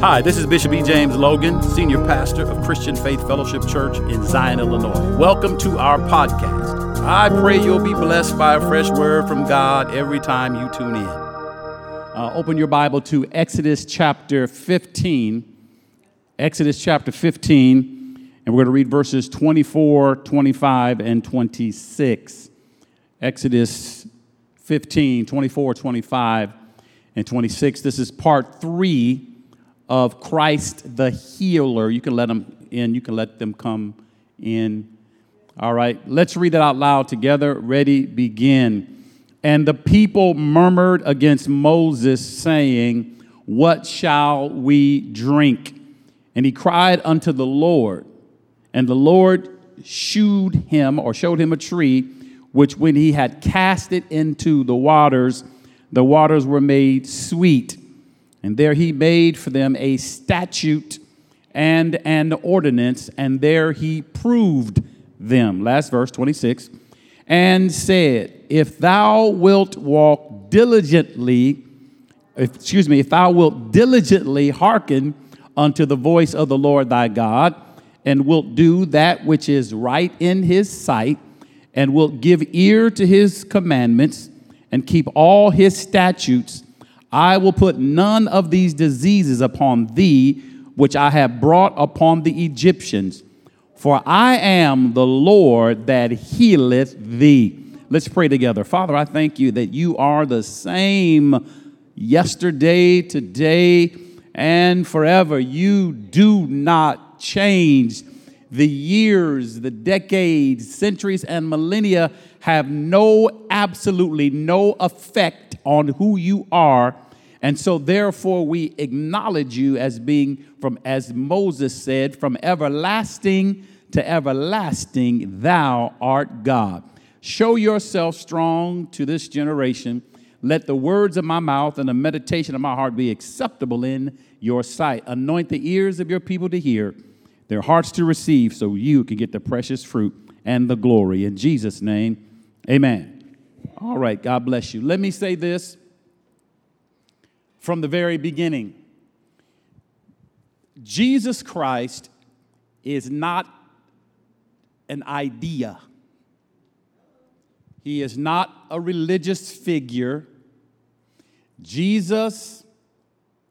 Hi, this is Bishop E. James Logan, Senior Pastor of Christian Faith Fellowship Church in Zion, Illinois. Welcome to our podcast. I pray you'll be blessed by a fresh word from God every time you tune in. Uh, open your Bible to Exodus chapter 15. Exodus chapter 15, and we're going to read verses 24, 25, and 26. Exodus 15, 24, 25, and 26. This is part three of Christ the healer. You can let them in, you can let them come in. All right, let's read it out loud together. Ready, begin. And the people murmured against Moses, saying, What shall we drink? And he cried unto the Lord, and the Lord shewed him or showed him a tree, which when he had cast it into the waters, the waters were made sweet. And there he made for them a statute and an ordinance, and there he proved them. Last verse, 26. And said, If thou wilt walk diligently, if, excuse me, if thou wilt diligently hearken unto the voice of the Lord thy God, and wilt do that which is right in his sight, and wilt give ear to his commandments, and keep all his statutes, I will put none of these diseases upon thee, which I have brought upon the Egyptians. For I am the Lord that healeth thee. Let's pray together. Father, I thank you that you are the same yesterday, today, and forever. You do not change. The years, the decades, centuries, and millennia have no, absolutely no effect on who you are. And so, therefore, we acknowledge you as being from, as Moses said, from everlasting to everlasting, thou art God. Show yourself strong to this generation. Let the words of my mouth and the meditation of my heart be acceptable in your sight. Anoint the ears of your people to hear, their hearts to receive, so you can get the precious fruit and the glory. In Jesus' name, amen. All right, God bless you. Let me say this from the very beginning Jesus Christ is not an idea. He is not a religious figure. Jesus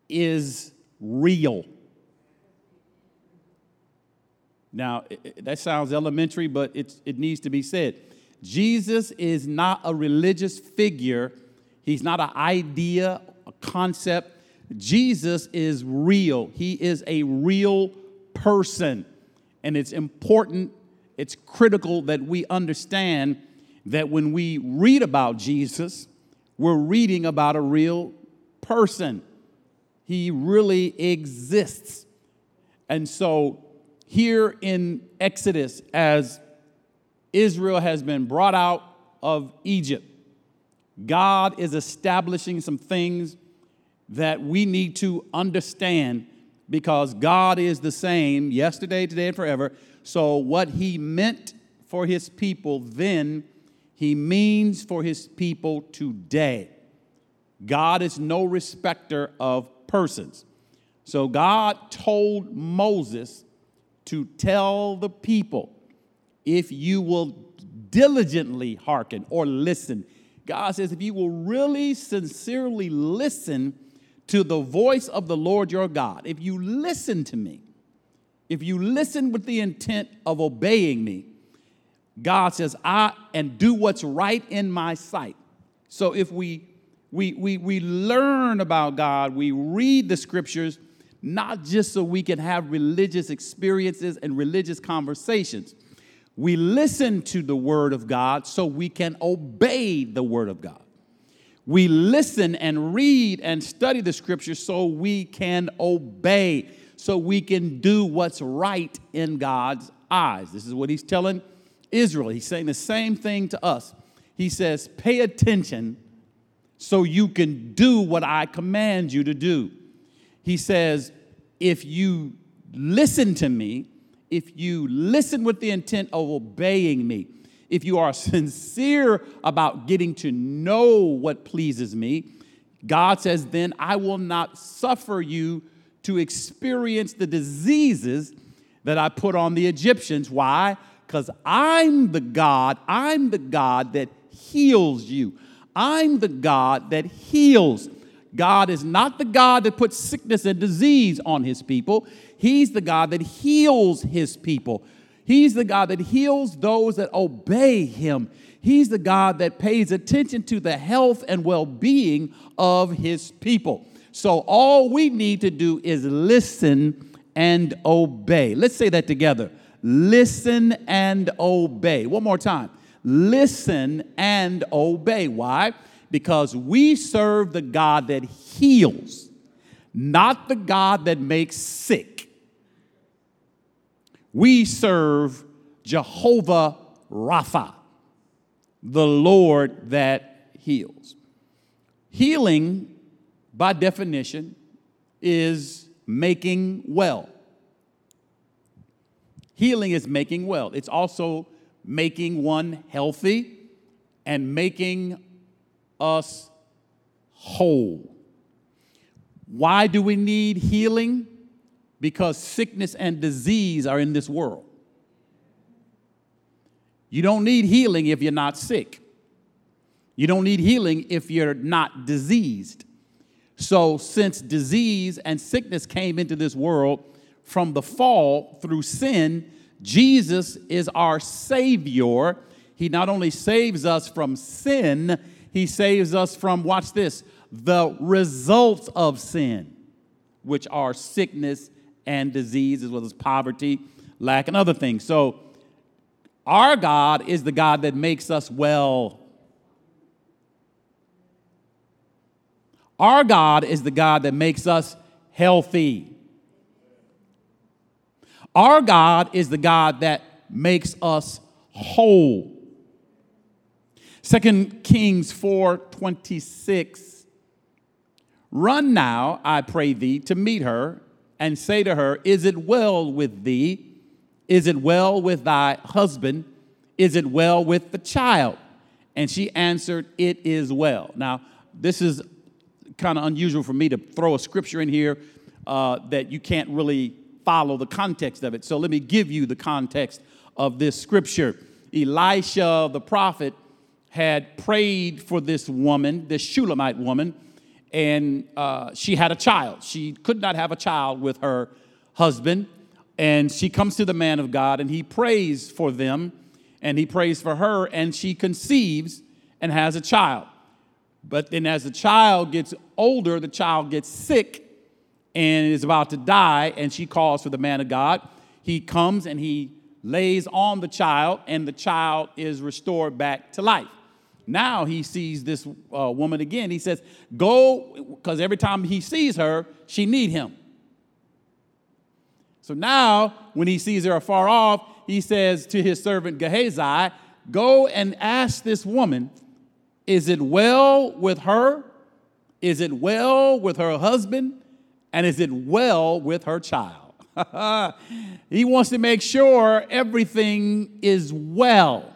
is real. Now, that sounds elementary, but it needs to be said. Jesus is not a religious figure, he's not an idea, a concept. Jesus is real, he is a real person. And it's important, it's critical that we understand that when we read about Jesus, we're reading about a real person. He really exists. And so, here in Exodus, as Israel has been brought out of Egypt, God is establishing some things that we need to understand because God is the same yesterday, today, and forever. So, what He meant for His people then, He means for His people today. God is no respecter of persons. So, God told Moses to tell the people if you will diligently hearken or listen. God says, if you will really sincerely listen to the voice of the Lord your God, if you listen to me, if you listen with the intent of obeying me, God says, I and do what's right in my sight. So if we we we we learn about God, we read the scriptures, not just so we can have religious experiences and religious conversations we listen to the Word of God so we can obey the Word of God. We listen and read and study the Scriptures so we can obey, so we can do what's right in God's eyes. This is what He's telling Israel. He's saying the same thing to us. He says, Pay attention so you can do what I command you to do. He says, If you listen to me, if you listen with the intent of obeying me, if you are sincere about getting to know what pleases me, God says, then I will not suffer you to experience the diseases that I put on the Egyptians. Why? Because I'm the God, I'm the God that heals you. I'm the God that heals. God is not the God that puts sickness and disease on his people. He's the God that heals his people. He's the God that heals those that obey him. He's the God that pays attention to the health and well being of his people. So all we need to do is listen and obey. Let's say that together. Listen and obey. One more time. Listen and obey. Why? Because we serve the God that heals, not the God that makes sick. We serve Jehovah Rapha, the Lord that heals. Healing, by definition, is making well. Healing is making well. It's also making one healthy and making us whole. Why do we need healing? Because sickness and disease are in this world. You don't need healing if you're not sick. You don't need healing if you're not diseased. So, since disease and sickness came into this world from the fall through sin, Jesus is our Savior. He not only saves us from sin, He saves us from, watch this, the results of sin, which are sickness and disease, as well as poverty, lack, and other things. So, our God is the God that makes us well Our God is the God that makes us healthy. Our God is the God that makes us whole. Second Kings 4 26. Run now, I pray thee, to meet her and say to her, Is it well with thee? Is it well with thy husband? Is it well with the child? And she answered, It is well. Now, this is kind of unusual for me to throw a scripture in here uh, that you can't really follow the context of it. So let me give you the context of this scripture. Elisha the prophet had prayed for this woman, this Shulamite woman, and uh, she had a child. She could not have a child with her husband. And she comes to the man of God and he prays for them and he prays for her and she conceives and has a child. But then as the child gets older, the child gets sick and is about to die, and she calls for the man of God. He comes and he lays on the child, and the child is restored back to life. Now he sees this uh, woman again. He says, Go, because every time he sees her, she need him. So now, when he sees her afar off, he says to his servant Gehazi, Go and ask this woman is it well with her? Is it well with her husband? And is it well with her child? he wants to make sure everything is well.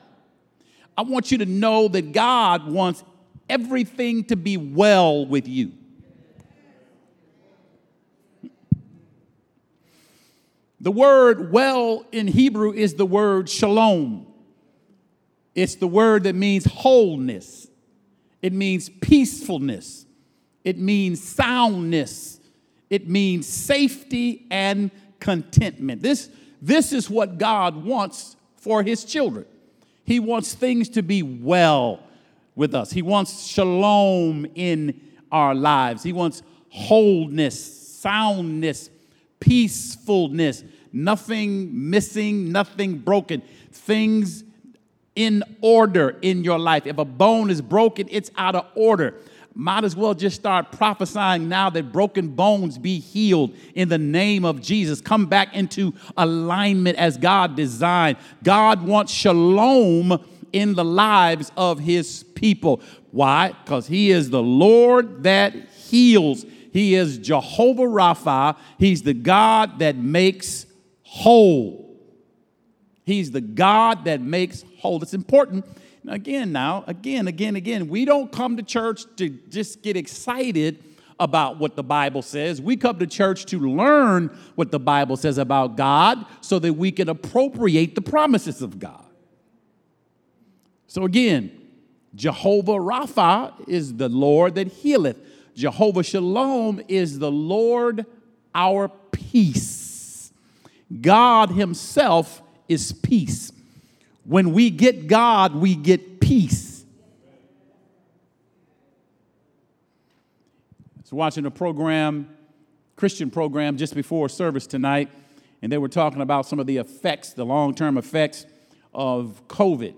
I want you to know that God wants everything to be well with you. The word well in Hebrew is the word shalom. It's the word that means wholeness. It means peacefulness. It means soundness. It means safety and contentment. This, this is what God wants for his children. He wants things to be well with us. He wants shalom in our lives. He wants wholeness, soundness, peacefulness, nothing missing, nothing broken. Things in order in your life. If a bone is broken, it's out of order. Might as well just start prophesying now that broken bones be healed in the name of Jesus. Come back into alignment as God designed. God wants shalom in the lives of his people. Why? Because he is the Lord that heals. He is Jehovah Rapha. He's the God that makes whole. He's the God that makes whole. It's important. Again, now, again, again, again, we don't come to church to just get excited about what the Bible says. We come to church to learn what the Bible says about God so that we can appropriate the promises of God. So again, Jehovah Rapha is the Lord that healeth. Jehovah Shalom is the Lord our peace. God Himself is peace. When we get God, we get peace. I was watching a program, Christian program, just before service tonight, and they were talking about some of the effects, the long term effects of COVID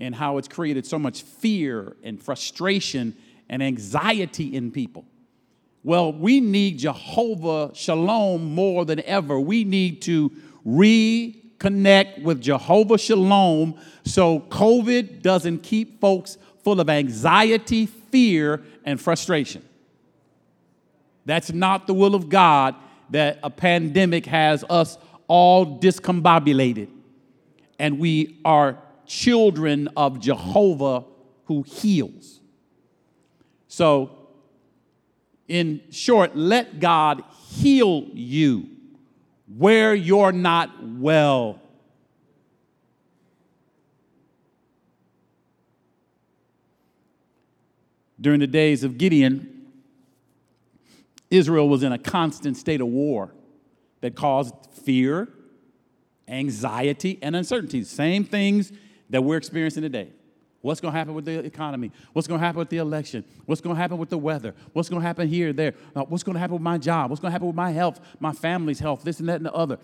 and how it's created so much fear and frustration and anxiety in people. Well, we need Jehovah Shalom more than ever. We need to reconnect with Jehovah Shalom so COVID doesn't keep folks full of anxiety, fear, and frustration. That's not the will of God that a pandemic has us all discombobulated and we are children of Jehovah who heals. So, in short, let God heal you where you're not well. During the days of Gideon, Israel was in a constant state of war that caused fear, anxiety, and uncertainty. Same things that we're experiencing today. What's going to happen with the economy? What's going to happen with the election? What's going to happen with the weather? What's going to happen here, there? Uh, what's going to happen with my job? What's going to happen with my health, my family's health, this and that and the other?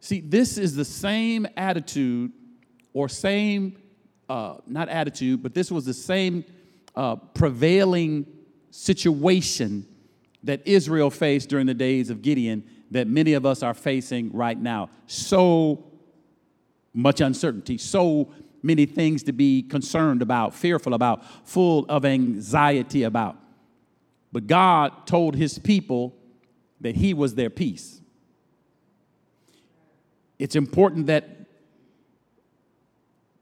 See, this is the same attitude or same, uh, not attitude, but this was the same uh, prevailing situation that Israel faced during the days of Gideon that many of us are facing right now. So much uncertainty, so many things to be concerned about, fearful about, full of anxiety about. But God told his people that he was their peace. It's important that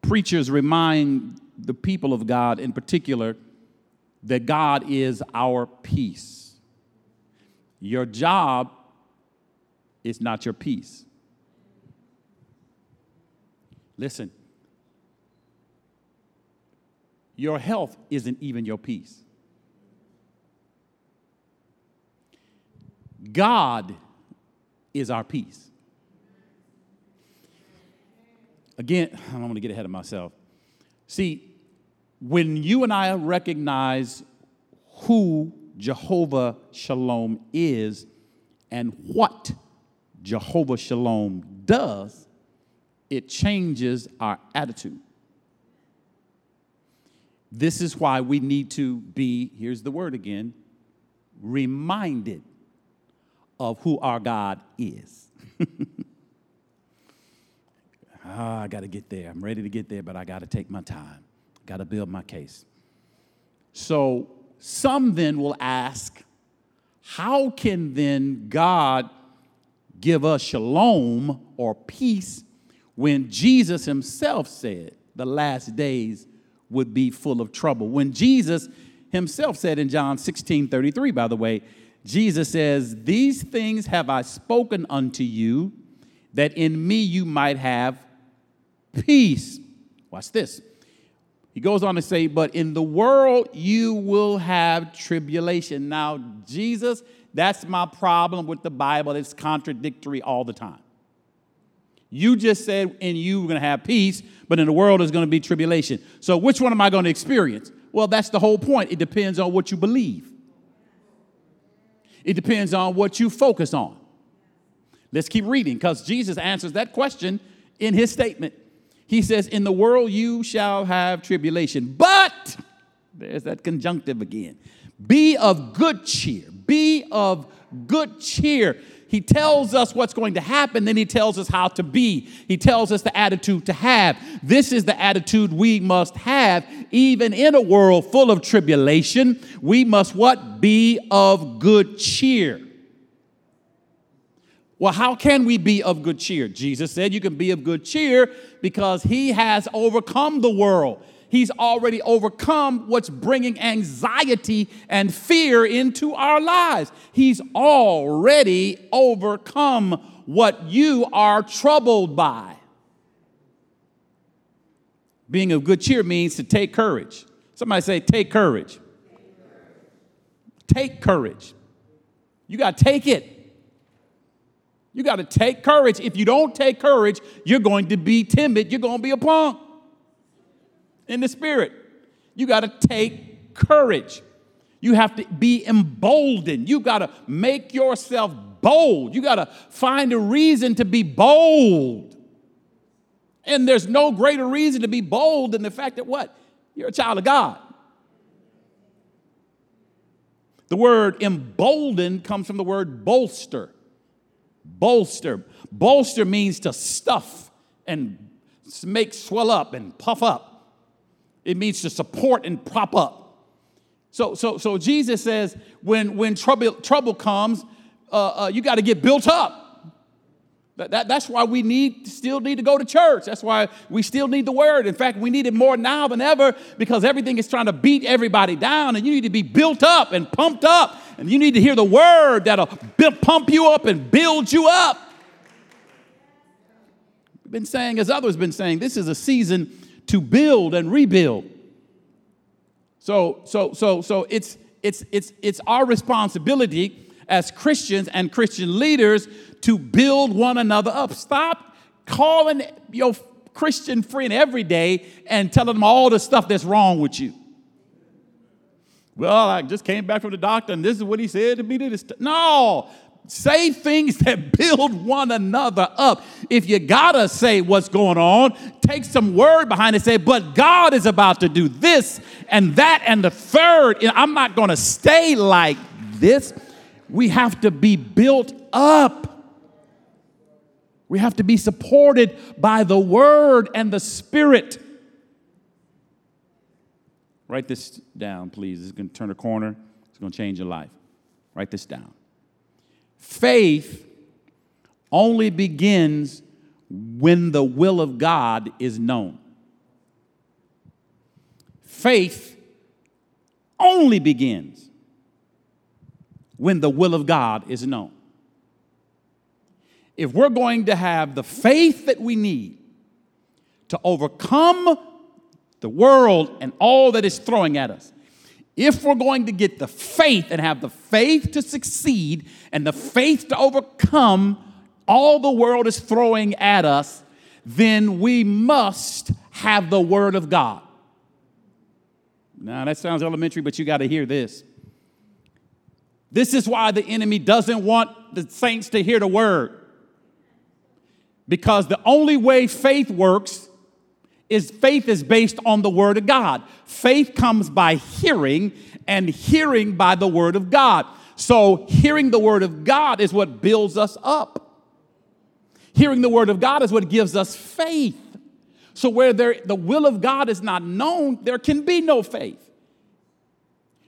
preachers remind the people of God in particular that God is our peace. Your job is not your peace. Listen, your health isn't even your peace. God is our peace. Again, I don't want to get ahead of myself. See, when you and I recognize who Jehovah Shalom is and what Jehovah Shalom does, it changes our attitude. This is why we need to be, here's the word again, reminded of who our God is. ah, I got to get there. I'm ready to get there, but I got to take my time. Got to build my case. So, some then will ask, how can then God give us shalom or peace when Jesus himself said the last days would be full of trouble. When Jesus himself said in John 16 33, by the way, Jesus says, These things have I spoken unto you, that in me you might have peace. Watch this. He goes on to say, But in the world you will have tribulation. Now, Jesus, that's my problem with the Bible. It's contradictory all the time. You just said in you we're going to have peace, but in the world there's going to be tribulation. So which one am I going to experience? Well, that's the whole point. It depends on what you believe. It depends on what you focus on. Let's keep reading because Jesus answers that question in his statement. He says, In the world you shall have tribulation, but there's that conjunctive again. Be of good cheer. Be of good cheer. He tells us what's going to happen, then he tells us how to be. He tells us the attitude to have. This is the attitude we must have even in a world full of tribulation. We must what? Be of good cheer. Well, how can we be of good cheer? Jesus said you can be of good cheer because he has overcome the world. He's already overcome what's bringing anxiety and fear into our lives. He's already overcome what you are troubled by. Being of good cheer means to take courage. Somebody say, take courage. Take courage. You got to take it. You got to take courage. If you don't take courage, you're going to be timid. You're going to be a punk in the spirit. You got to take courage. You have to be emboldened. You got to make yourself bold. You got to find a reason to be bold. And there's no greater reason to be bold than the fact that what? You're a child of God. The word emboldened comes from the word bolster. Bolster. Bolster means to stuff and make swell up and puff up. It means to support and prop up. So, so, so Jesus says when, when trouble, trouble comes, uh, uh, you got to get built up. That, that, that's why we need still need to go to church. That's why we still need the word. In fact, we need it more now than ever because everything is trying to beat everybody down, and you need to be built up and pumped up, and you need to hear the word that'll pump you up and build you up. Been saying, as others been saying, this is a season to build and rebuild. So, so, so, so it's it's it's it's our responsibility as Christians and Christian leaders to build one another up. Stop calling your Christian friend every day and telling them all the stuff that's wrong with you. Well, I just came back from the doctor and this is what he said to me. This. No, say things that build one another up. If you gotta say what's going on, take some word behind it. Say, but God is about to do this and that and the third. I'm not gonna stay like this. We have to be built up. We have to be supported by the word and the spirit. Write this down, please. It's to turn a corner, it's to change your life. Write this down. Faith only begins when the will of God is known. Faith only begins when the will of God is known. If we're going to have the faith that we need to overcome the world and all that is throwing at us, if we're going to get the faith and have the faith to succeed and the faith to overcome all the world is throwing at us, then we must have the Word of God. Now, that sounds elementary, but you got to hear this. This is why the enemy doesn't want the saints to hear the Word. Because the only way faith works is faith is based on the word of God. Faith comes by hearing and hearing by the word of God. So hearing the word of God is what builds us up. Hearing the word of God is what gives us faith. So where there, the will of God is not known, there can be no faith.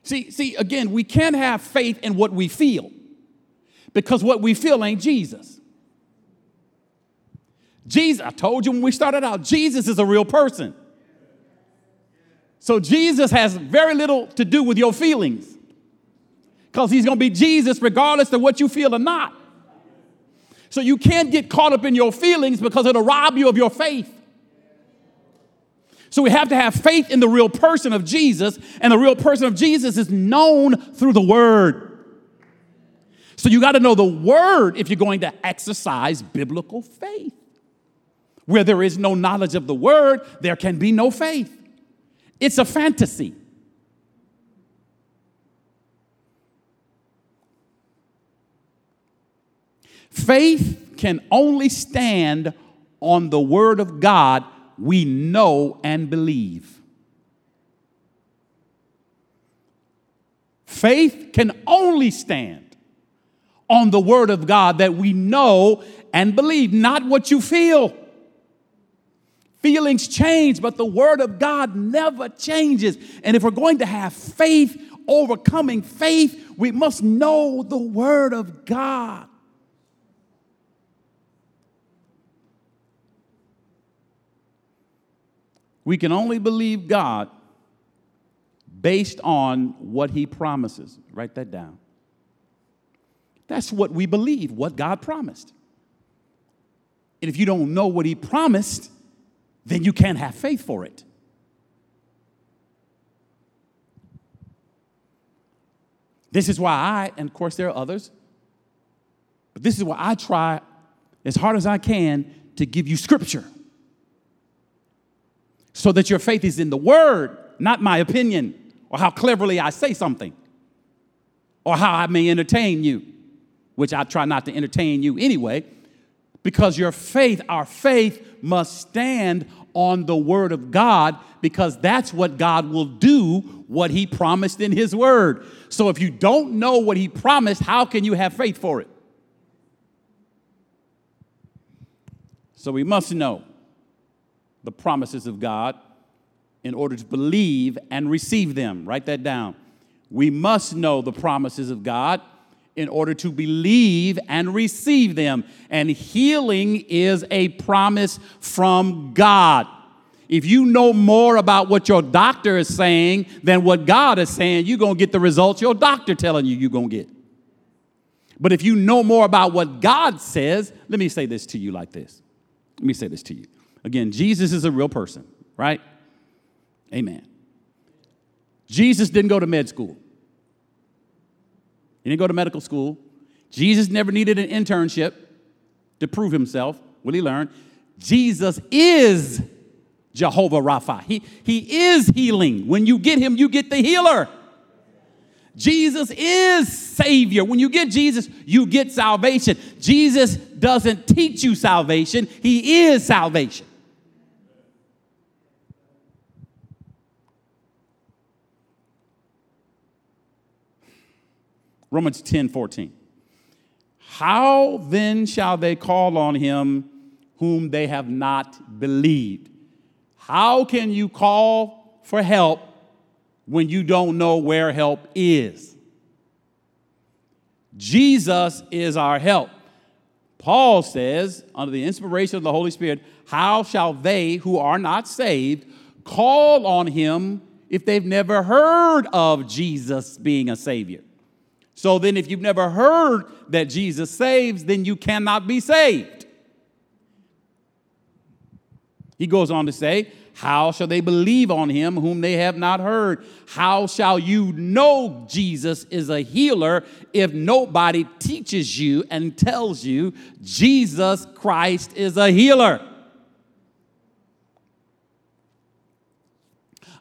See, see, again, we can't have faith in what we feel because what we feel ain't Jesus. Jesus, I told you when we started out, Jesus is a real person. So Jesus has very little to do with your feelings because he's going to be Jesus regardless of what you feel or not. So you can't get caught up in your feelings because it'll rob you of your faith. So we have to have faith in the real person of Jesus, and the real person of Jesus is known through the Word. So you got to know the Word if you're going to exercise biblical faith. Where there is no knowledge of the word, there can be no faith. It's a fantasy. Faith can only stand on the word of God we know and believe. Faith can only stand on the word of God that we know and believe, not what you feel. Feelings change, but the Word of God never changes. And if we're going to have faith, overcoming faith, we must know the Word of God. We can only believe God based on what he promises. Write that down. That's what we believe, what God promised. And if you don't know what he promised, then you can't have faith for it. This is why I, and of course there are others, but this is why I try as hard as I can to give you scripture so that your faith is in the word, not my opinion or how cleverly I say something or how I may entertain you, which I try not to entertain you anyway, because your faith, our faith, must stand on the word of God because that's what God will do, what he promised in his word. So if you don't know what he promised, how can you have faith for it? So we must know the promises of God in order to believe and receive them. Write that down. We must know the promises of God in order to believe and receive them. And healing is a promise from God. If you know more about what your doctor is saying than what God is saying, you're going to get the results your doctor telling you you're going to get. But if you know more about what God says, let me say this to you like this. Let me say this to you. Again, Jesus is a real person, right? Amen. Jesus didn't go to med school. He didn't go to medical school. Jesus never needed an internship to prove himself. Will he learn? Jesus is Jehovah Rapha. He, he is healing. When you get him, you get the healer. Jesus is Savior. When you get Jesus, you get salvation. Jesus doesn't teach you salvation, He is salvation. Romans 10 14. How then shall they call on him whom they have not believed? How can you call for help when you don't know where help is? Jesus is our help. Paul says, under the inspiration of the Holy Spirit, how shall they who are not saved call on him if they've never heard of Jesus being a Savior? So then, if you've never heard that Jesus saves, then you cannot be saved. He goes on to say, how shall they believe on him whom they have not heard? How shall you know Jesus is a healer if nobody teaches you and tells you Jesus Christ is a healer?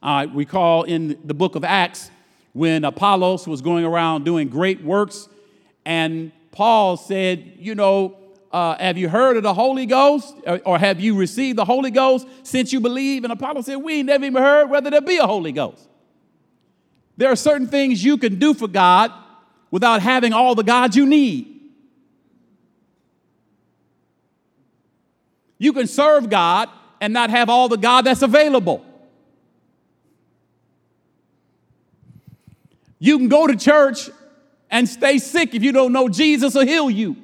I recall in the book of Acts when Apollos was going around doing great works, and Paul said, You know, uh, have you heard of the Holy Ghost? Or, or, have you received the Holy Ghost since you believe? And Apollos said, We never even heard whether there be a Holy Ghost. There are certain things you can do for God without having all the God you need. You can serve God and not have all the God that's available. You can go to church and stay sick if you don't know Jesus will heal you.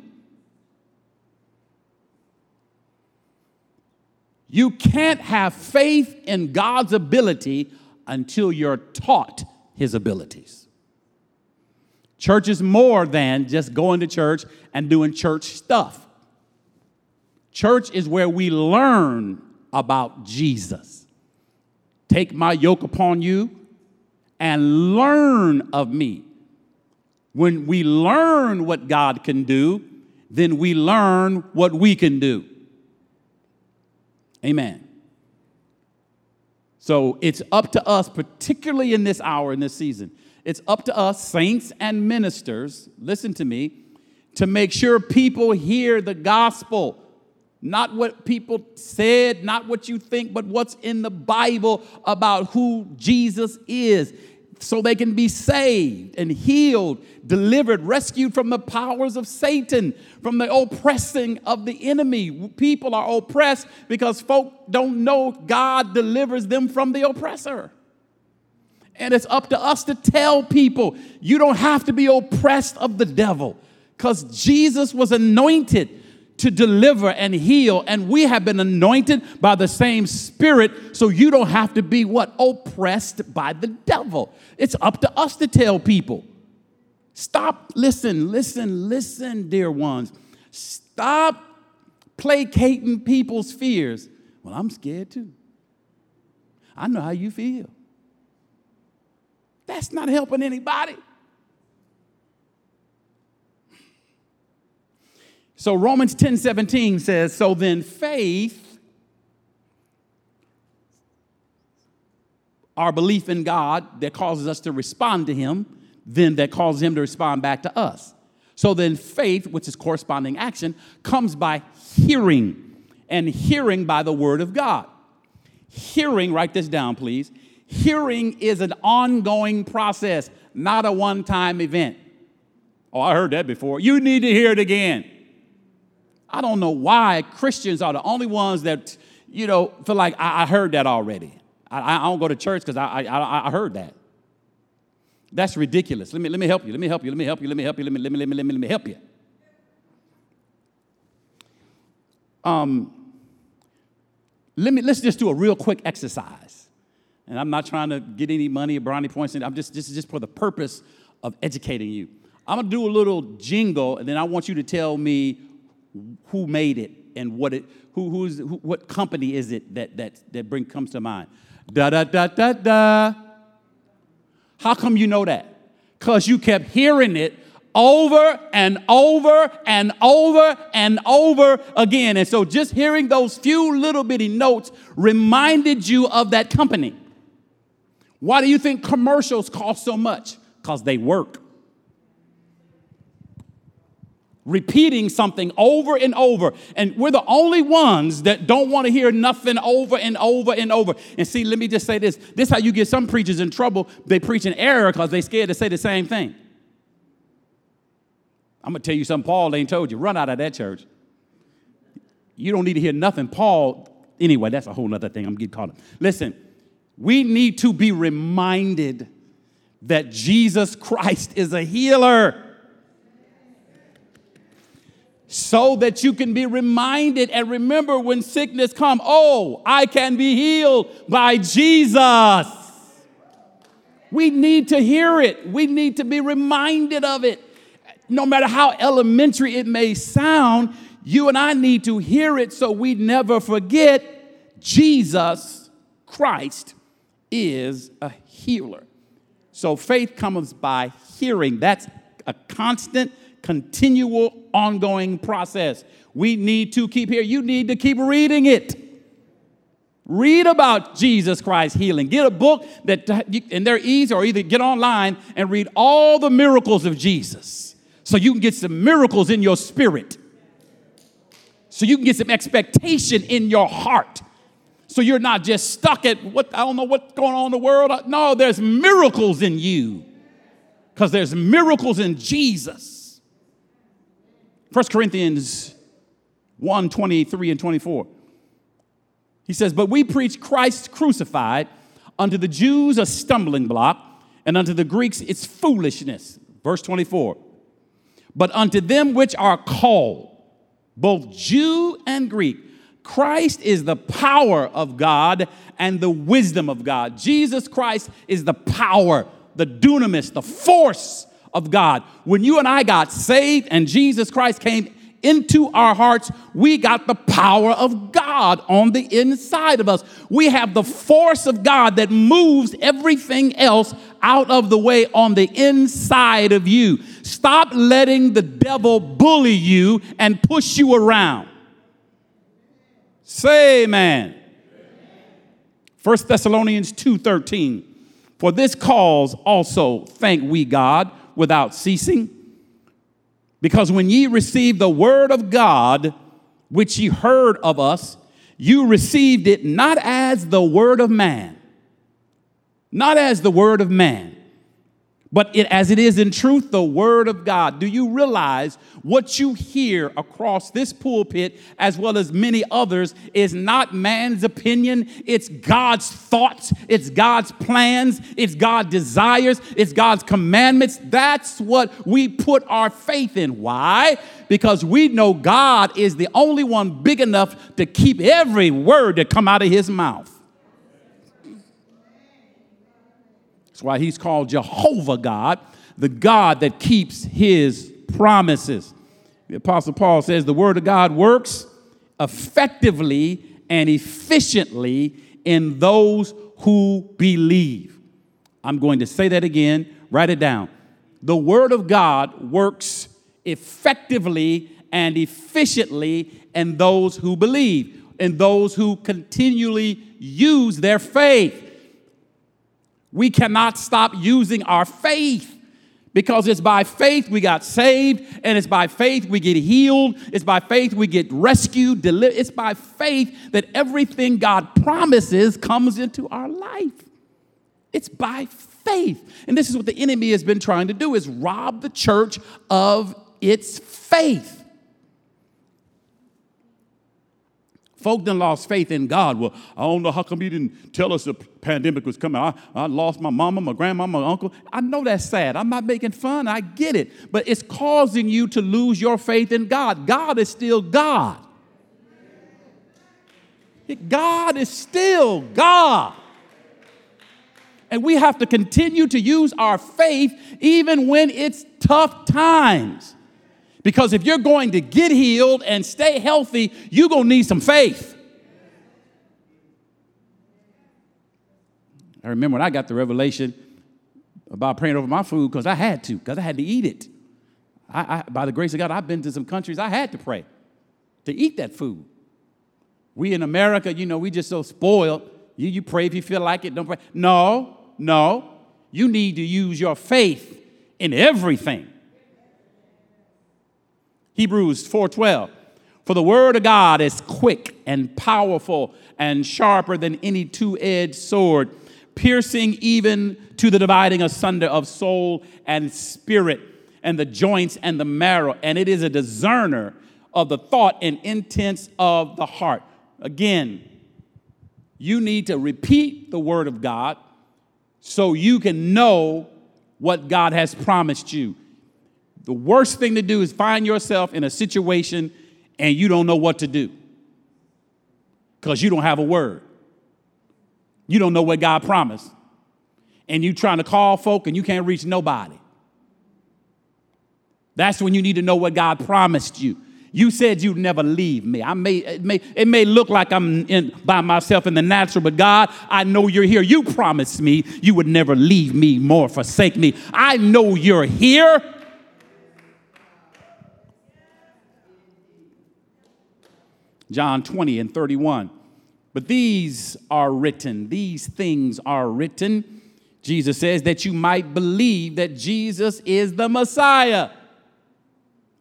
You can't have faith in God's ability until you're taught his abilities. Church is more than just going to church and doing church stuff. Church is where we learn about Jesus. Take my yoke upon you and learn of me. When we learn what God can do, then we learn what we can do. Amen. So it's up to us, particularly in this hour, in this season, it's up to us, saints and ministers, listen to me, to make sure people hear the gospel. Not what people said, not what you think, but what's in the Bible about who Jesus is so they can be saved and healed, delivered, rescued from the powers of Satan, from the oppressing of the enemy. People are oppressed because folk don't know God delivers them from the oppressor. And it's up to us to tell people you don't have to be oppressed of the devil because Jesus was anointed to deliver and heal, and we have been anointed by the same Spirit, so you don't have to be what? Oppressed by the devil. It's up to us to tell people. Stop, listen, listen, listen, dear ones. Stop placating people's fears. Well, I'm scared too. I know how you feel. That's not helping anybody. So Romans 10 17 says, So then faith, our belief in God that causes us to respond to Him, then that causes Him to respond back to us. So then faith, which is corresponding action, comes by hearing, and hearing by the Word of God. Hearing, write this down, please. Hearing is an ongoing process, not a one time event. Oh, I heard that before. You need to hear it again. I don't know why Christians are the only ones that, you know, feel like I, I heard that already. I, I, don't go to church because I, I, I heard that. That's ridiculous. Let me, let me help you. Let me help you. Let me help you. Let me help you. Let me, let me, let me, let me, let me help you. Um, let me, let's just do a real quick exercise. And I'm not trying to get any money or brownie points. I'm just, this is just for the purpose of educating you. I'm gonna do a little jingle, and then I want you to tell me who made it and what it who who's who, what company is it that that that bring comes to mind? Da da da da da. How come you know that? Because you kept hearing it over and over and over and over again. And so just hearing those few little bitty notes reminded you of that company. Why do you think commercials cost so much? Because they work repeating something over and over. And we're the only ones that don't want to hear nothing over and over and over. And see, let me just say this this is how you get some preachers in trouble. They preach in error because they scared to say the same thing. I'm going to tell you something Paul ain't told you. Run out of that church. You don't need to hear nothing. Paul, anyway, that's a whole other thing. I'm getting caught up. Listen, we need to be reminded that Jesus Christ is a healer so that you can be reminded and remember when sickness come. Oh i can be healed by jesus. We need to hear it. We need to be reminded of it. No matter how elementary it may sound you and i need to hear it so we never forget jesus christ is a healer. So faith comes by hearing. That's a constant continual, ongoing process. We need to keep here. You need to keep reading it. Read about Jesus Christ healing. Get a book that, and they're easy, or either get online and read all the miracles of Jesus so you can get some miracles in your spirit. So you can get some expectation in your heart. So you're not just stuck at what, I don't know what's going on in the world. No, there's miracles in you because there's miracles in Jesus. 1 Corinthians 1 23 and 24. He says, But we preach Christ crucified, unto the Jews a stumbling block, and unto the Greeks it's foolishness. Verse 24. But unto them which are called, both Jew and Greek, Christ is the power of God and the wisdom of God. Jesus Christ is the power, the dunamis, the force of God. When you and I got saved and Jesus Christ came into our hearts, we got the power of God on the inside of us. We have the force of God that moves everything else out of the way on the inside of you. Stop letting the devil bully you and push you around. Say amen. 1 Thessalonians 2:13 For this cause also thank we God without ceasing? Because when ye received the word of God, which ye heard of us, you received it not as the word of man, not as the word of man, but it, as it is in truth, the Word of God. Do you realize what you hear across this pulpit, as well as many others, is not man's opinion? It's God's thoughts, it's God's plans, it's God's desires, it's God's commandments. That's what we put our faith in. Why? Because we know God is the only one big enough to keep every word that come out of his mouth. That's why he's called Jehovah God, the God that keeps his promises. The Apostle Paul says the word of God works effectively and efficiently in those who believe. I'm going to say that again, write it down. The word of God works effectively and efficiently in those who believe, in those who continually use their faith. We cannot stop using our faith because it's by faith we got saved, and it's by faith we get healed, it's by faith we get rescued, delivered. It's by faith that everything God promises comes into our life. It's by faith. And this is what the enemy has been trying to do is rob the church of its faith. Folk done lost faith in God. Well, I don't know how come you didn't tell us the pandemic was coming. I, I lost my mama, my grandma, my uncle. I know that's sad. I'm not making fun. I get it. But it's causing you to lose your faith in God. God is still God. God is still God. And we have to continue to use our faith even when it's tough times. Because if you're going to get healed and stay healthy, you're going to need some faith. I remember when I got the revelation about praying over my food because I had to, because I had to eat it. I, I, by the grace of God, I've been to some countries I had to pray to eat that food. We in America, you know, we just so spoiled. You, you pray if you feel like it, don't pray. No, no. You need to use your faith in everything. Hebrews 4:12. For the word of God is quick and powerful and sharper than any two-edged sword, piercing even to the dividing asunder of soul and spirit and the joints and the marrow, and it is a discerner of the thought and intents of the heart. Again, you need to repeat the word of God so you can know what God has promised you. The worst thing to do is find yourself in a situation and you don't know what to do because you don't have a word. You don't know what God promised. And you trying to call folk and you can't reach nobody. That's when you need to know what God promised you. You said you'd never leave me. I may it, may, it may look like I'm in, by myself in the natural, but God, I know you're here. You promised me you would never leave me nor forsake me. I know you're here. John 20 and 31. But these are written, these things are written, Jesus says, that you might believe that Jesus is the Messiah,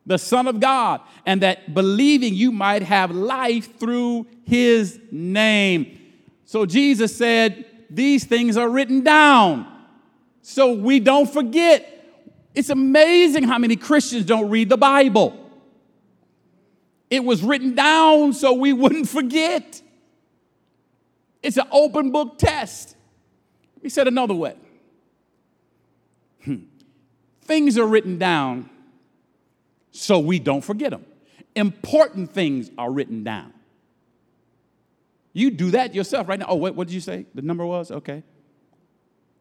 the Son of God, and that believing you might have life through his name. So Jesus said, These things are written down so we don't forget. It's amazing how many Christians don't read the Bible. It was written down so we wouldn't forget. It's an open book test. He said another way. Hmm. Things are written down so we don't forget them. Important things are written down. You do that yourself right now. Oh, what, what did you say? The number was? Okay.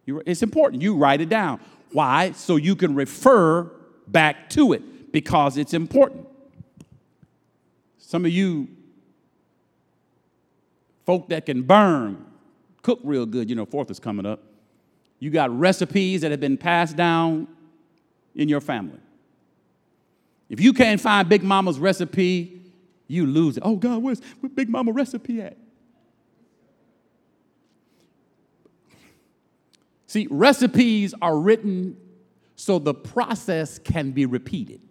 You, it's important. You write it down. Why? So you can refer back to it because it's important. Some of you folk that can burn, cook real good, you know, fourth is coming up. You got recipes that have been passed down in your family. If you can't find Big Mama's recipe, you lose it. Oh God, where's where Big Mama recipe at? See, recipes are written so the process can be repeated.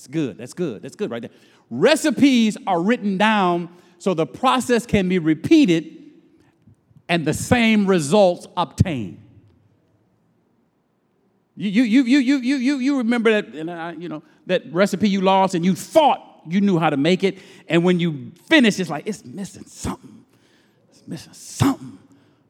That's good. That's good. That's good right there. Recipes are written down so the process can be repeated and the same results obtained. You, you, you, you, you, you, you remember that, you know, that recipe you lost and you thought you knew how to make it. And when you finish, it's like, it's missing something. It's missing something.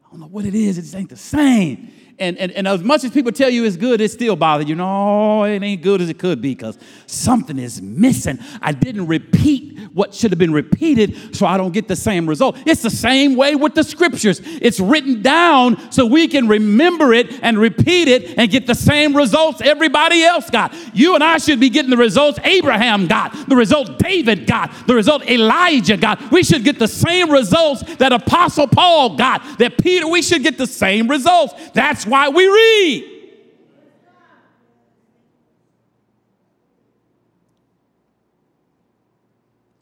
I don't know what it is. It just ain't the same and, and, and as much as people tell you it's good, it still bothers you. No, it ain't good as it could be because something is missing. I didn't repeat what should have been repeated, so I don't get the same result. It's the same way with the scriptures. It's written down so we can remember it and repeat it and get the same results everybody else got. You and I should be getting the results Abraham got, the result David got, the result Elijah got. We should get the same results that Apostle Paul got, that Peter, we should get the same results. That's why we read.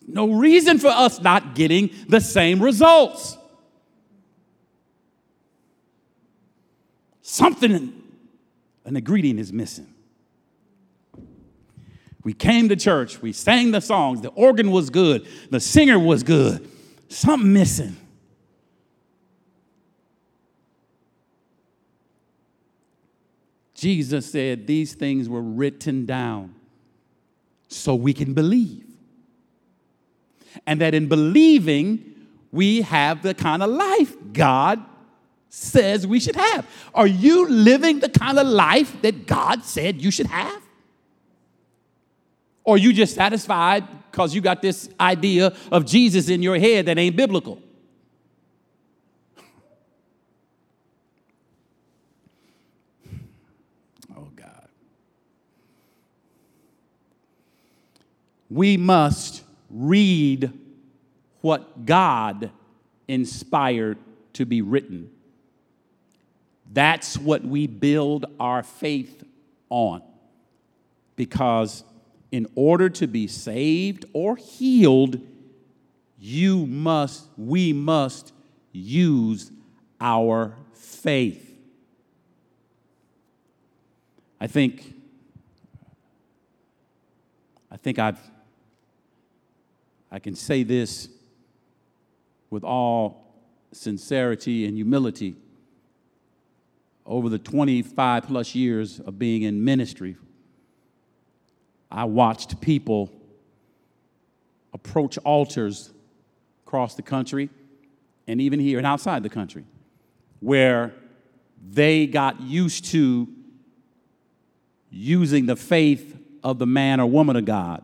No reason for us not getting the same results. Something, an ingredient is missing. We came to church, we sang the songs, the organ was good, the singer was good. Something missing. Jesus said these things were written down so we can believe. And that in believing, we have the kind of life God says we should have. Are you living the kind of life that God said you should have? Or are you just satisfied because you got this idea of Jesus in your head that ain't biblical? We must read what God inspired to be written. That's what we build our faith on. Because in order to be saved or healed, you must, we must use our faith. I think, I think I've I can say this with all sincerity and humility. Over the 25 plus years of being in ministry, I watched people approach altars across the country and even here and outside the country where they got used to using the faith of the man or woman of God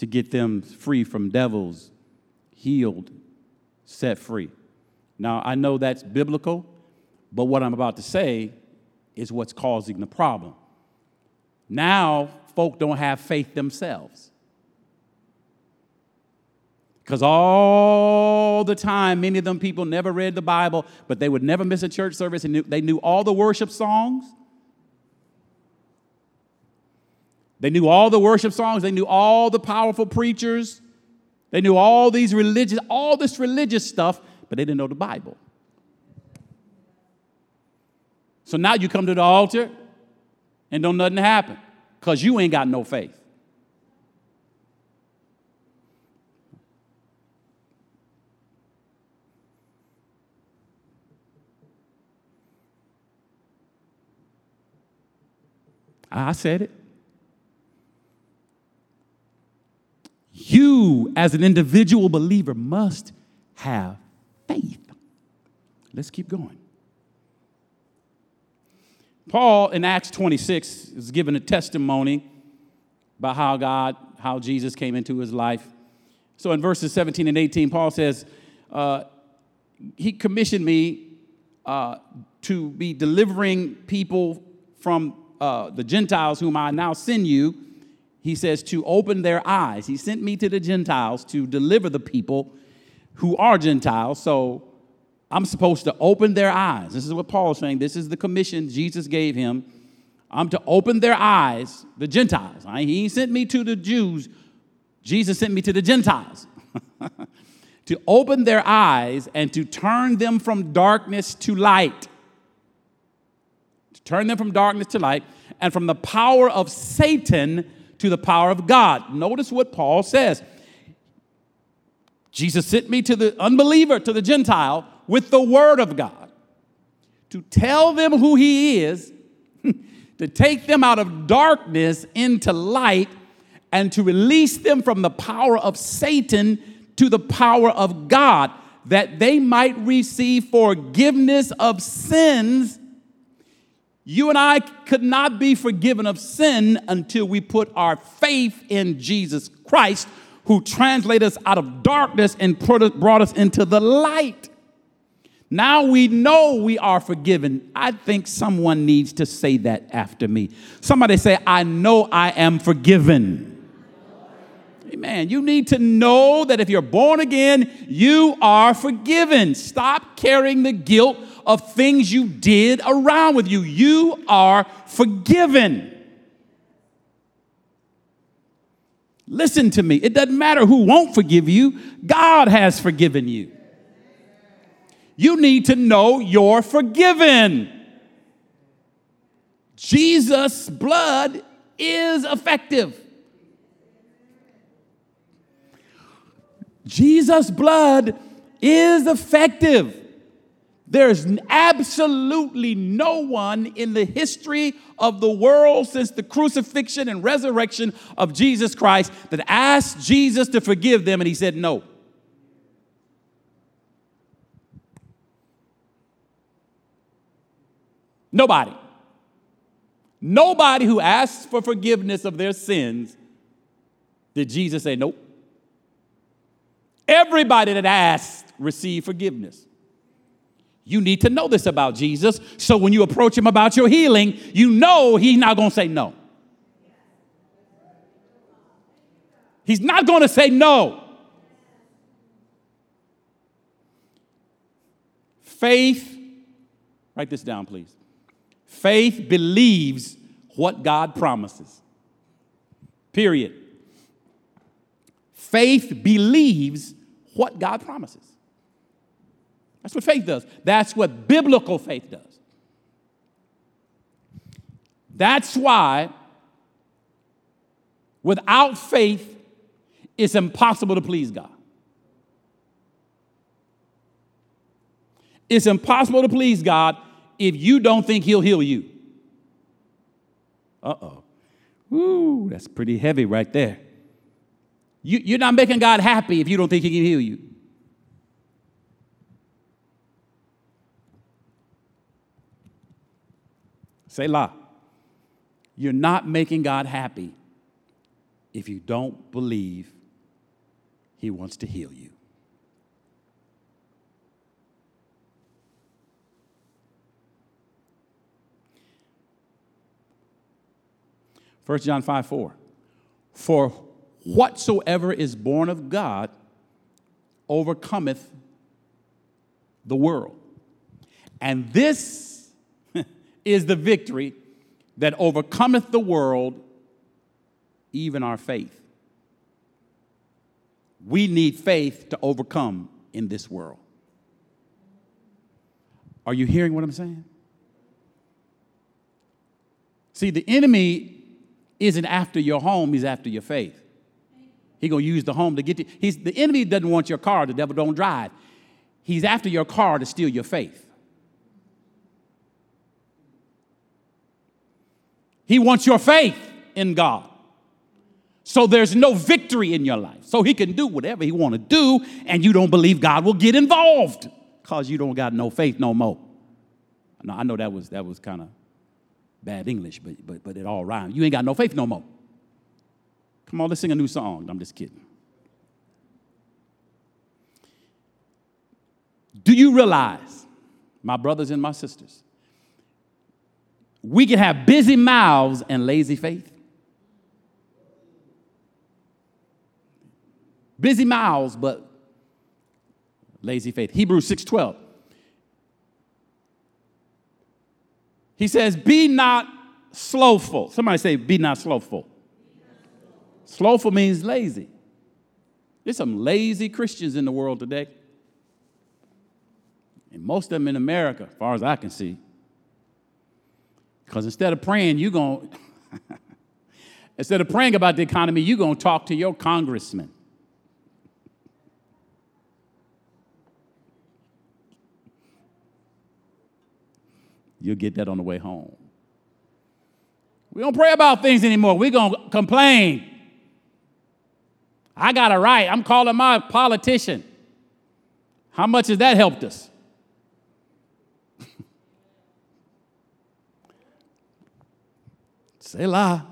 to get them free from devils, healed, set free. Now, I know that's biblical, but what I'm about to say is what's causing the problem. Now, folk don't have faith themselves. Because all the time, many of them people never read the Bible, but they would never miss a church service and they knew all the worship songs. They knew all the worship songs, they knew all the powerful preachers, they knew all these religious, all this religious stuff, but they didn't know the Bible. So now you come to the altar and don't nothing happen because you ain't got no faith. I said it. You, as an individual believer, must have faith. Let's keep going. Paul in Acts 26 is given a testimony about how God, how Jesus came into his life. So in verses 17 and 18, Paul says, uh, He commissioned me uh, to be delivering people from uh, the Gentiles, whom I now send you he says, to open their eyes. He sent me to the Gentiles to deliver the people who are Gentiles. So I'm supposed to open their eyes. This is what Paul is saying. This is the commission Jesus gave him. I'm to open their eyes, the Gentiles. He sent me to the Jews. Jesus sent me to the Gentiles. to open their eyes and to turn them from darkness to light. To turn them from darkness to light and from the power of Satan to the power of God. Notice what Paul says. Jesus sent me to the unbeliever, to the Gentile, with the Word of God, to tell them who He is, to take them out of darkness into light, and to release them from the power of Satan to the power of God, that they might receive forgiveness of sins. You and I could not be forgiven of sin until we put our faith in Jesus Christ, who translated us out of darkness and brought us into the light. Now we know we are forgiven. I think someone needs to say that after me. Somebody say, I know I am forgiven. Amen. You need to know that if you're born again, you are forgiven. Stop carrying the guilt of things you did around with you. You are forgiven. Listen to me. It doesn't matter who won't forgive you, God has forgiven you. You need to know you're forgiven. Jesus' blood is effective. Jesus' blood is effective. There's absolutely no one in the history of the world since the crucifixion and resurrection of Jesus Christ that asked Jesus to forgive them and he said no. Nobody. Nobody who asks for forgiveness of their sins did Jesus say nope. Everybody that asked received forgiveness. You need to know this about Jesus. So when you approach him about your healing, you know he's not going to say no. He's not going to say no. Faith, write this down, please. Faith believes what God promises. Period. Faith believes what God promises. That's what faith does. That's what biblical faith does. That's why without faith, it's impossible to please God. It's impossible to please God if you don't think He'll heal you. Uh oh. Ooh, that's pretty heavy right there. You, you're not making God happy if you don't think He can heal you. Selah. You're not making God happy if you don't believe He wants to heal you. First John 5 4. For whatsoever is born of God overcometh the world. And this is the victory that overcometh the world, even our faith. We need faith to overcome in this world. Are you hearing what I'm saying? See, the enemy isn't after your home, he's after your faith. He gonna use the home to get you. He's, the enemy doesn't want your car. The devil don't drive. He's after your car to steal your faith. He wants your faith in God. So there's no victory in your life. So he can do whatever he want to do, and you don't believe God will get involved because you don't got no faith no more. No, I know that was that was kind of bad English, but but but it all rhymes. You ain't got no faith no more. Come on, let's sing a new song. I'm just kidding. Do you realize, my brothers and my sisters, we can have busy mouths and lazy faith? Busy mouths, but lazy faith. Hebrews 6:12. He says, "Be not slothful." Somebody say, "Be not slothful." Slothful means lazy. There's some lazy Christians in the world today. And most of them in America, as far as I can see. Because instead of praying, you're going instead of praying about the economy, you're going to talk to your congressman. You'll get that on the way home. We don't pray about things anymore. We're going to complain. I got a right. I'm calling my politician. How much has that helped us? Selah.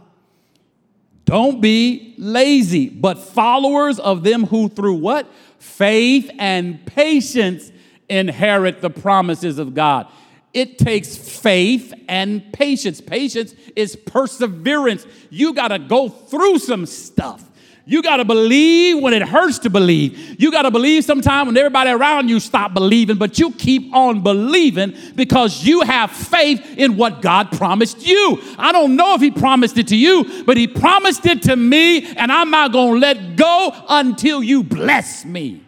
Don't be lazy, but followers of them who through what? Faith and patience inherit the promises of God. It takes faith and patience. Patience is perseverance. You got to go through some stuff. You got to believe when it hurts to believe. You got to believe sometime when everybody around you stop believing, but you keep on believing because you have faith in what God promised you. I don't know if He promised it to you, but He promised it to me, and I'm not going to let go until you bless me.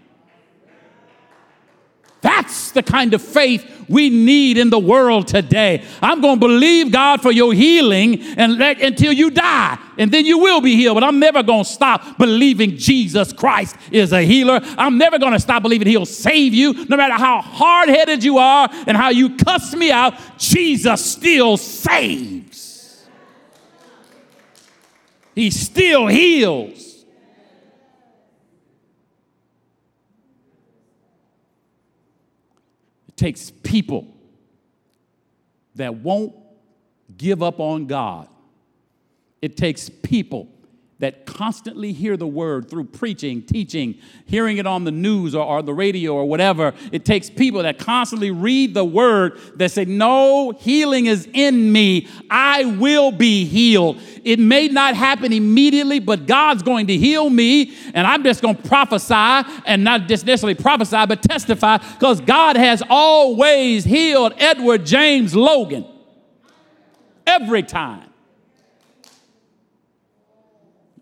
That's the kind of faith we need in the world today. I'm going to believe God for your healing and let, until you die, and then you will be healed. But I'm never going to stop believing Jesus Christ is a healer. I'm never going to stop believing He'll save you, no matter how hard headed you are and how you cuss me out. Jesus still saves. He still heals. Takes people that won't give up on God. It takes people that constantly hear the word through preaching, teaching, hearing it on the news or, or, the radio or whatever. It takes people that constantly read the word that say, No, healing is in me. I will be healed. It may not happen immediately, but God's going to heal me. And I'm just going to prophesy and not just necessarily prophesy, but testify because God has always healed Edward James Logan every time.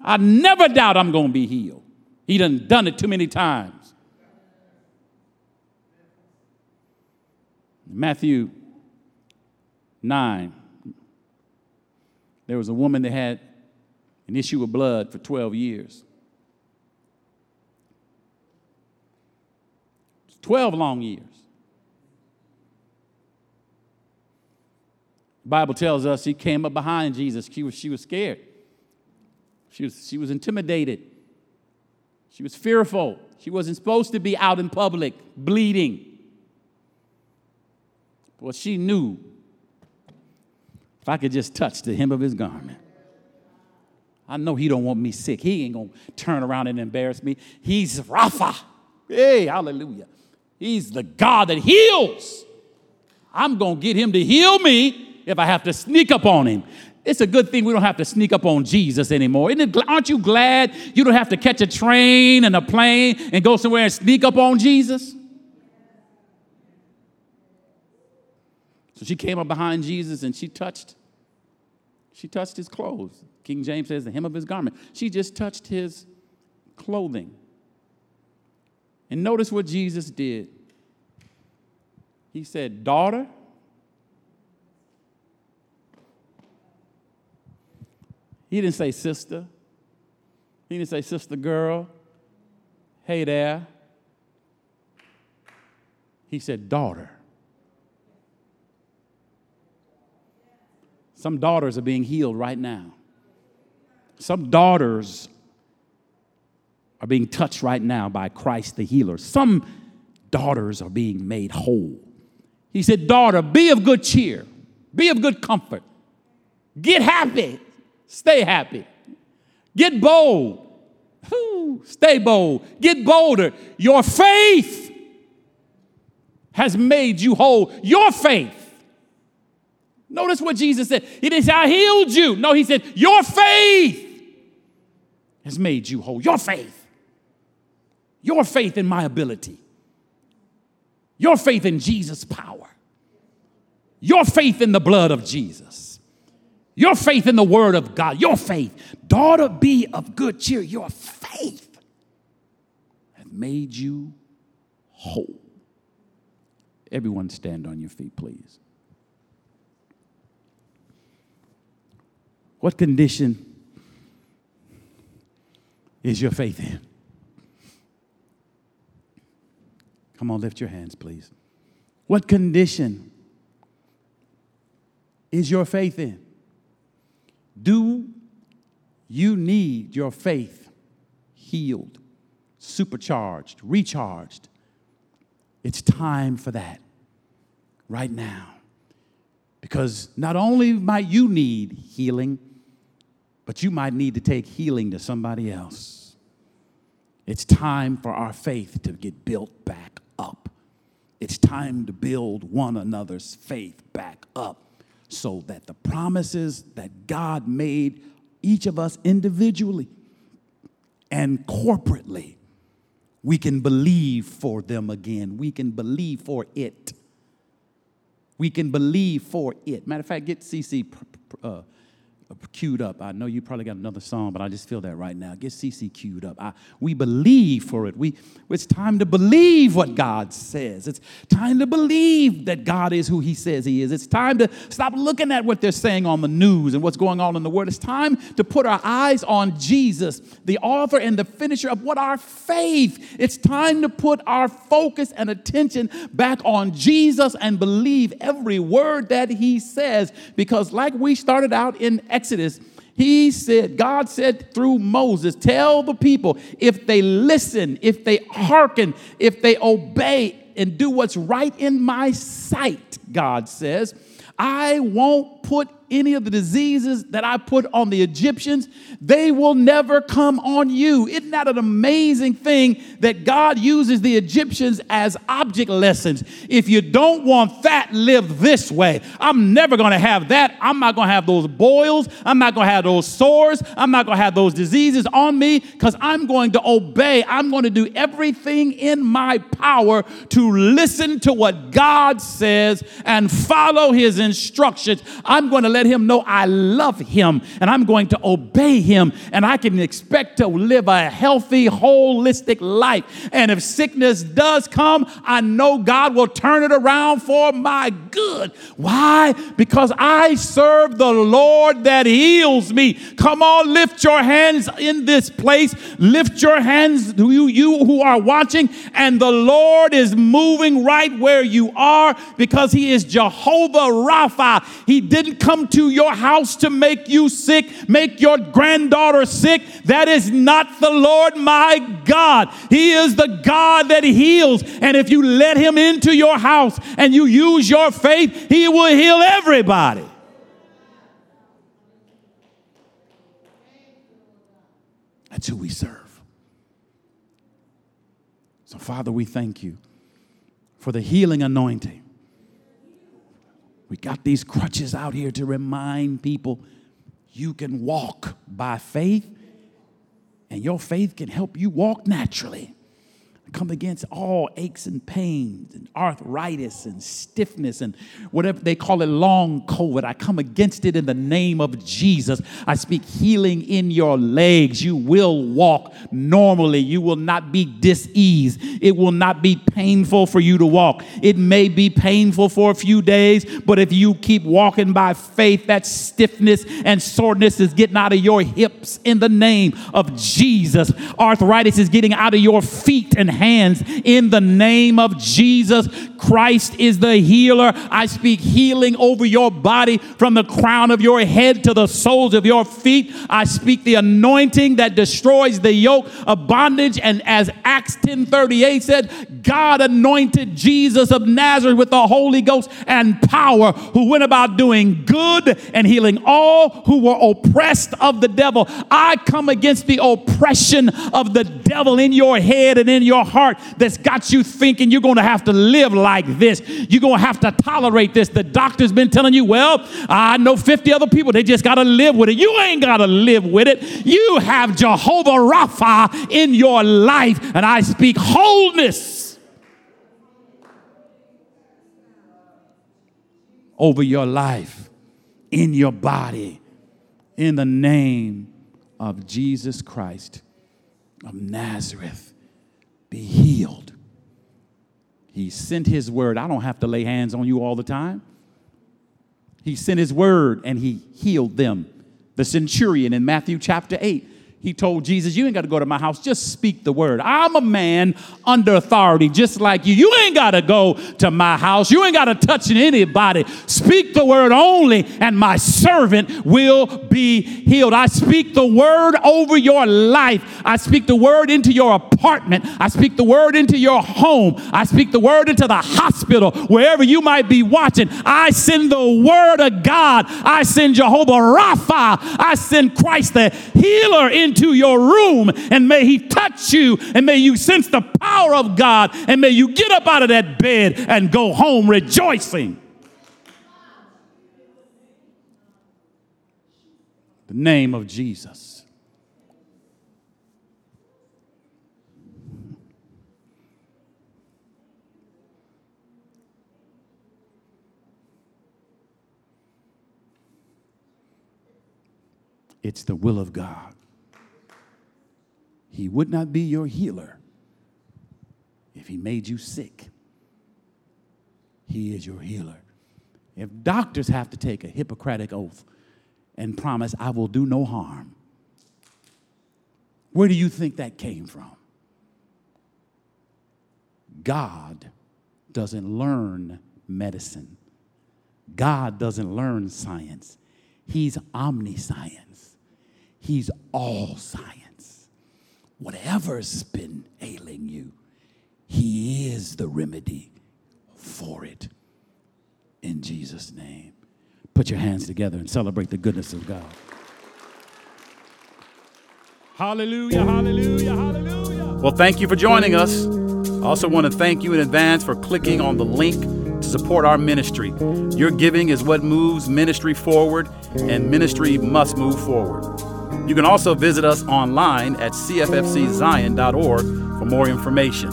I never doubt I'm going to be healed. He done done it too many times. Matthew 9, there was a woman that had an issue of blood for 12 years. 12 long years. The Bible tells us she came up behind Jesus. She was, she was scared. She was, she was intimidated. She was fearful. She wasn't supposed to be out in public bleeding. Well, she knew if I could just touch the hem of his garment. I know he don't want me sick. He ain't gonna turn around and embarrass me. He's Rapha. Hey, hallelujah. He's the God that heals. I'm gonna get him to heal me if I have to sneak up on him. It's a good thing we don't have to sneak up on Jesus anymore. It, aren't you glad you don't have to catch a train and a plane and go somewhere and sneak up on Jesus? So she came up behind Jesus and she touched, she touched his clothes. King James says the hem of his garment. She just touched his clothing. And notice what Jesus did. He said, Daughter, He didn't say sister. He didn't say sister girl. Hey there. He said daughter. Some daughters are being healed right now. Some daughters are being touched right now by Christ the healer. Some daughters are being made whole. He said, Daughter, be of good cheer, be of good comfort, get happy. Stay happy. Get bold. stay bold. Get bolder. Your faith has made you whole. Your faith. Notice what Jesus said. He didn't say, I healed you. No, he said, Your faith has made you whole. Your faith. Your faith in my ability. Your faith in Jesus' power. Your faith in the blood of Jesus. Your faith in the word of God, your faith. Daughter, be of good cheer. Your faith has made you whole. Everyone stand on your feet, please. What condition is your faith in? Come on, lift your hands, please. What condition is your faith in? Do you need your faith healed, supercharged, recharged? It's time for that right now. Because not only might you need healing, but you might need to take healing to somebody else. It's time for our faith to get built back up. It's time to build one another's faith back up so that the promises that God made each of us individually and corporately, we can believe for them again. We can believe for it. We can believe for it. Matter of fact, get CC uh, queued up. I know you probably got another song, but I just feel that right now. Get CC queued up. I, we believe for it. We, it's time to believe what God says. It's time to believe that God is who He says He is. It's time to stop looking at what they're saying on the news and what's going on in the world. It's time to put our eyes on Jesus, the author and the finisher of what our faith. It's time to put our focus and attention back on Jesus and believe every word that He says. Because, like we started out in Exodus, he said, God said through Moses, tell the people if they listen, if they hearken, if they obey and do what's right in my sight, God says, I won't put any of the diseases that I put on the Egyptians, they will never come on you. Isn't that an amazing thing that God uses the Egyptians as object lessons? If you don't want that, live this way. I'm never going to have that. I'm not going to have those boils. I'm not going to have those sores. I'm not going to have those diseases on me because I'm going to obey. I'm going to do everything in my power to listen to what God says and follow his instructions. I'm going to let him know I love him and I'm going to obey him and I can expect to live a healthy, holistic life. And if sickness does come, I know God will turn it around for my good. Why? Because I serve the Lord that heals me. Come on, lift your hands in this place. Lift your hands, you, you who are watching, and the Lord is moving right where you are because He is Jehovah Rapha. He didn't come to your house to make you sick, make your granddaughter sick. That is not the Lord my God. He is the God that heals. And if you let him into your house and you use your faith, he will heal everybody. That's who we serve. So, Father, we thank you for the healing anointing we got these crutches out here to remind people you can walk by faith, and your faith can help you walk naturally come against all aches and pains and arthritis and stiffness and whatever they call it long COVID. I come against it in the name of Jesus. I speak healing in your legs. You will walk normally. You will not be diseased. It will not be painful for you to walk. It may be painful for a few days, but if you keep walking by faith, that stiffness and soreness is getting out of your hips in the name of Jesus. Arthritis is getting out of your feet and hands in the name of Jesus. Christ is the healer. I speak healing over your body from the crown of your head to the soles of your feet. I speak the anointing that destroys the yoke of bondage. And as Acts 10:38 said, God anointed Jesus of Nazareth with the Holy Ghost and power, who went about doing good and healing all who were oppressed of the devil. I come against the oppression of the devil in your head and in your heart that's got you thinking you're going to have to live like this. You're going to have to tolerate this. The doctor's been telling you, well, I know 50 other people, they just got to live with it. You ain't got to live with it. You have Jehovah Rapha in your life, and I speak wholeness over your life, in your body, in the name of Jesus Christ of Nazareth be healed. He sent his word. I don't have to lay hands on you all the time. He sent his word and he healed them. The centurion in Matthew chapter 8, He told Jesus, You ain't got to go to my house, just speak the word. I'm a man under authority, just like you. You ain't got to go to my house, you ain't got to touch anybody. Speak the word only, and my servant will be healed. I speak the word over your life. I speak the word into your apartment. I speak the word into your home. I speak the word into the hospital, wherever you might be watching. I send the word of God. I send Jehovah Rapha. I send Christ the healer in into your room and may He touch you and may you sense the power of God and may you get up out of that bed and go home rejoicing. The name of Jesus. It's the will of God. He would not be your healer if he made you sick. He is your healer. If doctors have to take a Hippocratic oath and promise, I will do no harm, where do you think that came from? God doesn't learn medicine. God doesn't learn science. He's omniscience. He's all science whatever's been ailing you, He is the remedy for it. In Jesus' name. Put your hands together and celebrate the goodness of God. Hallelujah, hallelujah, hallelujah. Well, thank you for joining us. I also want to thank you in advance for clicking on the link to support our ministry. Your giving is what moves ministry forward, and ministry must move forward. You can also visit us online at cffczion.org for more information.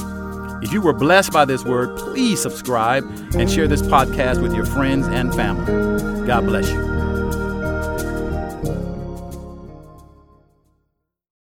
If you were blessed by this word, please subscribe and share this podcast with your friends and family. God bless you.